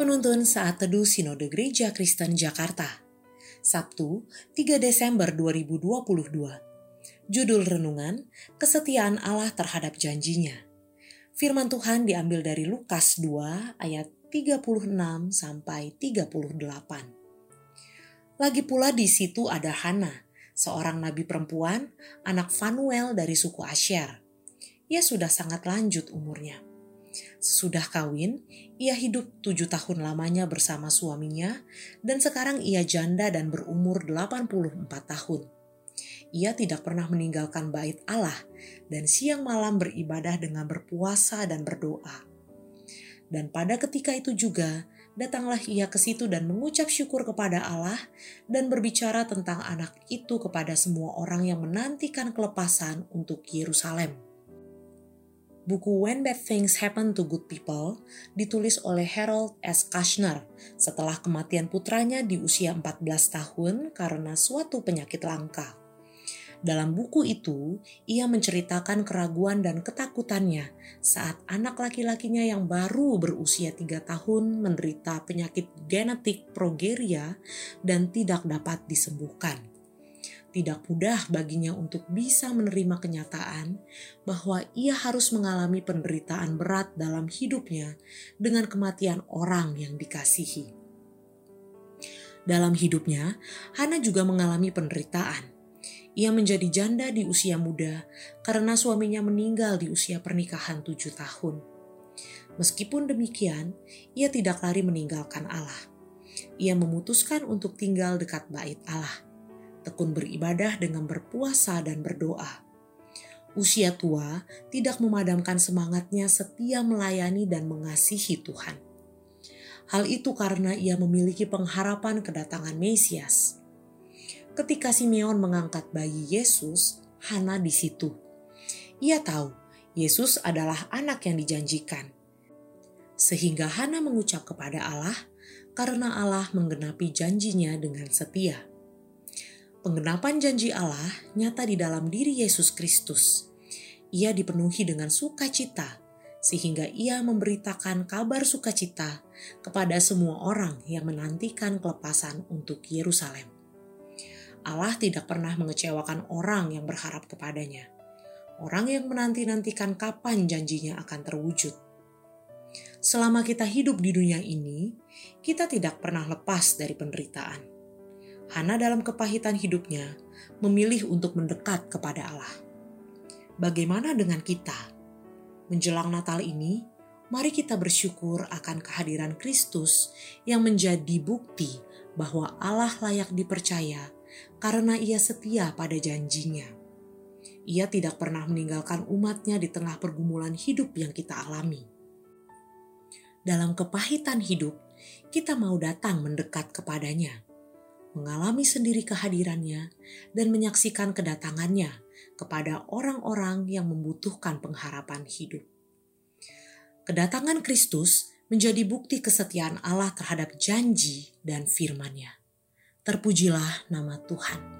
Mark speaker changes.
Speaker 1: Penuntun Saat Teduh Sinode Gereja Kristen Jakarta. Sabtu 3 Desember 2022 Judul Renungan Kesetiaan Allah terhadap janjinya. Firman Tuhan diambil dari Lukas 2 ayat 36 sampai 38 Lagi pula di situ ada Hana, seorang nabi perempuan, anak Fanuel dari suku Asher. Ia sudah sangat lanjut umurnya Sesudah kawin, ia hidup tujuh tahun lamanya bersama suaminya dan sekarang ia janda dan berumur 84 tahun. Ia tidak pernah meninggalkan bait Allah dan siang malam beribadah dengan berpuasa dan berdoa. Dan pada ketika itu juga, datanglah ia ke situ dan mengucap syukur kepada Allah dan berbicara tentang anak itu kepada semua orang yang menantikan kelepasan untuk Yerusalem. Buku When Bad Things Happen to Good People ditulis oleh Harold S. Kushner setelah kematian putranya di usia 14 tahun karena suatu penyakit langka. Dalam buku itu, ia menceritakan keraguan dan ketakutannya saat anak laki-lakinya yang baru berusia tiga tahun menderita penyakit genetik progeria dan tidak dapat disembuhkan tidak mudah baginya untuk bisa menerima kenyataan bahwa ia harus mengalami penderitaan berat dalam hidupnya dengan kematian orang yang dikasihi. Dalam hidupnya, Hana juga mengalami penderitaan. Ia menjadi janda di usia muda karena suaminya meninggal di usia pernikahan tujuh tahun. Meskipun demikian, ia tidak lari meninggalkan Allah. Ia memutuskan untuk tinggal dekat bait Allah tekun beribadah dengan berpuasa dan berdoa. Usia tua tidak memadamkan semangatnya setia melayani dan mengasihi Tuhan. Hal itu karena ia memiliki pengharapan kedatangan Mesias. Ketika Simeon mengangkat bayi Yesus, Hana di situ. Ia tahu Yesus adalah anak yang dijanjikan. Sehingga Hana mengucap kepada Allah, karena Allah menggenapi janjinya dengan setia. Penggenapan janji Allah nyata di dalam diri Yesus Kristus. Ia dipenuhi dengan sukacita, sehingga ia memberitakan kabar sukacita kepada semua orang yang menantikan kelepasan untuk Yerusalem. Allah tidak pernah mengecewakan orang yang berharap kepadanya. Orang yang menanti-nantikan kapan janjinya akan terwujud. Selama kita hidup di dunia ini, kita tidak pernah lepas dari penderitaan Hana dalam kepahitan hidupnya memilih untuk mendekat kepada Allah. Bagaimana dengan kita? Menjelang Natal ini, mari kita bersyukur akan kehadiran Kristus yang menjadi bukti bahwa Allah layak dipercaya karena ia setia pada janjinya. Ia tidak pernah meninggalkan umatnya di tengah pergumulan hidup yang kita alami. Dalam kepahitan hidup, kita mau datang mendekat kepadanya mengalami sendiri kehadirannya, dan menyaksikan kedatangannya kepada orang-orang yang membutuhkan pengharapan hidup. Kedatangan Kristus menjadi bukti kesetiaan Allah terhadap janji dan firman-Nya. Terpujilah nama Tuhan.